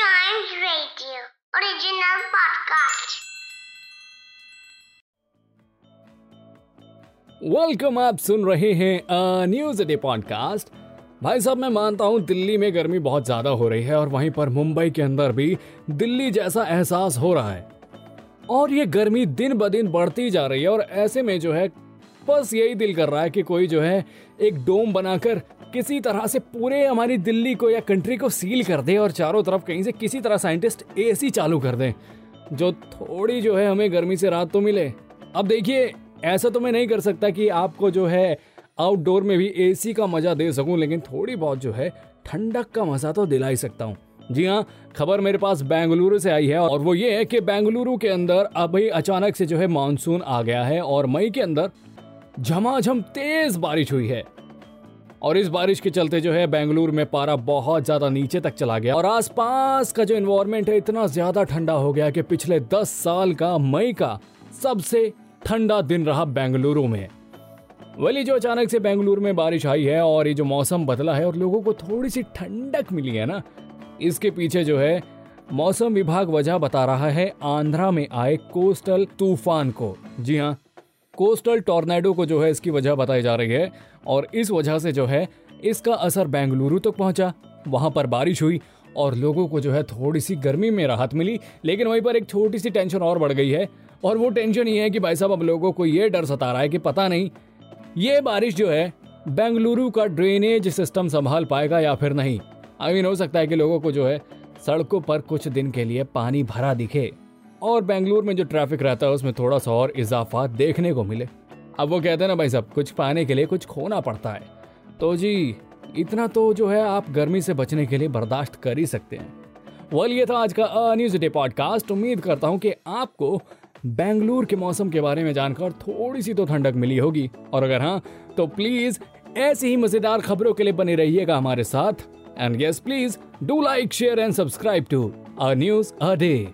Giant Radio. Welcome आप सुन रहे हैं न्यूज़ डे पॉडकास्ट भाई साहब, मैं मानता हूँ, दिल्ली में गर्मी बहुत ज़्यादा हो रही है और वहीं पर मुंबई के अंदर भी दिल्ली जैसा एहसास हो रहा है और ये गर्मी दिन ब दिन बढ़ती जा रही है और ऐसे में जो है बस यही दिल कर रहा है कि कोई जो है एक डोम बनाकर किसी तरह से पूरे हमारी दिल्ली को या कंट्री को सील कर दे और चारों तरफ़ कहीं से किसी तरह साइंटिस्ट एसी चालू कर दें। जो थोड़ी जो है हमें गर्मी से राहत तो मिले। अब देखिए, ऐसा तो मैं नहीं कर सकता कि आपको जो है आउटडोर में भी एसी का मज़ा दे सकूँ, लेकिन थोड़ी बहुत जो है ठंडक का मज़ा तो दिला ही सकता हूँ। जी हाँ खबर मेरे पास बेंगलुरु से आई है और वो ये है कि बेंगलुरु के अंदर अभी अचानक से जो है मानसून आ गया है और मई के अंदर झमाझम तेज बारिश हुई है। और इस बारिश के चलते जो है बेंगलुरु में पारा बहुत ज़्यादा नीचे तक चला गया। और आसपास का जो इन्वायरमेंट है, इतना ज़्यादा ठंडा हो गया कि पिछले दस साल का मई का सबसे ठंडा दिन रहा बेंगलुरु में। वली जो अचानक से बेंगलुरु में बारिश आई है और ये जो मौसम बदला है और लोगों को थोड़ी सी ठंडक मिली है ना, इसके पीछे जो है मौसम विभाग वजह बता रहा है, आंध्रा में आए कोस्टल तूफ़ान को। जी हाँ कोस्टल टॉर्नेडो को जो है इसकी वजह बताई जा रही है और इस वजह से जो है इसका असर बेंगलुरु तक तो पहुँचा। वहाँ पर बारिश हुई और लोगों को जो है थोड़ी सी गर्मी में राहत मिली, लेकिन वहीं पर एक छोटी सी टेंशन और बढ़ गई है और वो टेंशन ये है कि भाई साहब, अब लोगों को ये डर सता रहा है कि पता नहीं, ये बारिश जो है बेंगलुरु का ड्रेनेज सिस्टम संभाल पाएगा या फिर नहीं। आई मीन हो सकता है कि लोगों को जो है सड़कों पर कुछ दिन के लिए पानी भरा दिखे। और बेंगलुरु में जो ट्रैफ़िक रहता है, उसमें थोड़ा सा और इजाफा देखने को मिले। अब वो कहते हैं ना, भाई साहब, कुछ पाने के लिए कुछ खोना पड़ता है। तो जी, इतना तो जो है, आप गर्मी से बचने के लिए बर्दाश्त कर ही सकते हैं। वेल ये था आज का अ न्यूज़ डे पॉडकास्ट। उम्मीद करता हूँ कि आपको बेंगलुरु के मौसम के बारे में जानकर थोड़ी सी तो ठंडक मिली होगी। और अगर हाँ तो प्लीज़ ऐसी ही मज़ेदार खबरों के लिए बने रहिएगा हमारे साथ। And yes please do like share and subscribe to a news a day.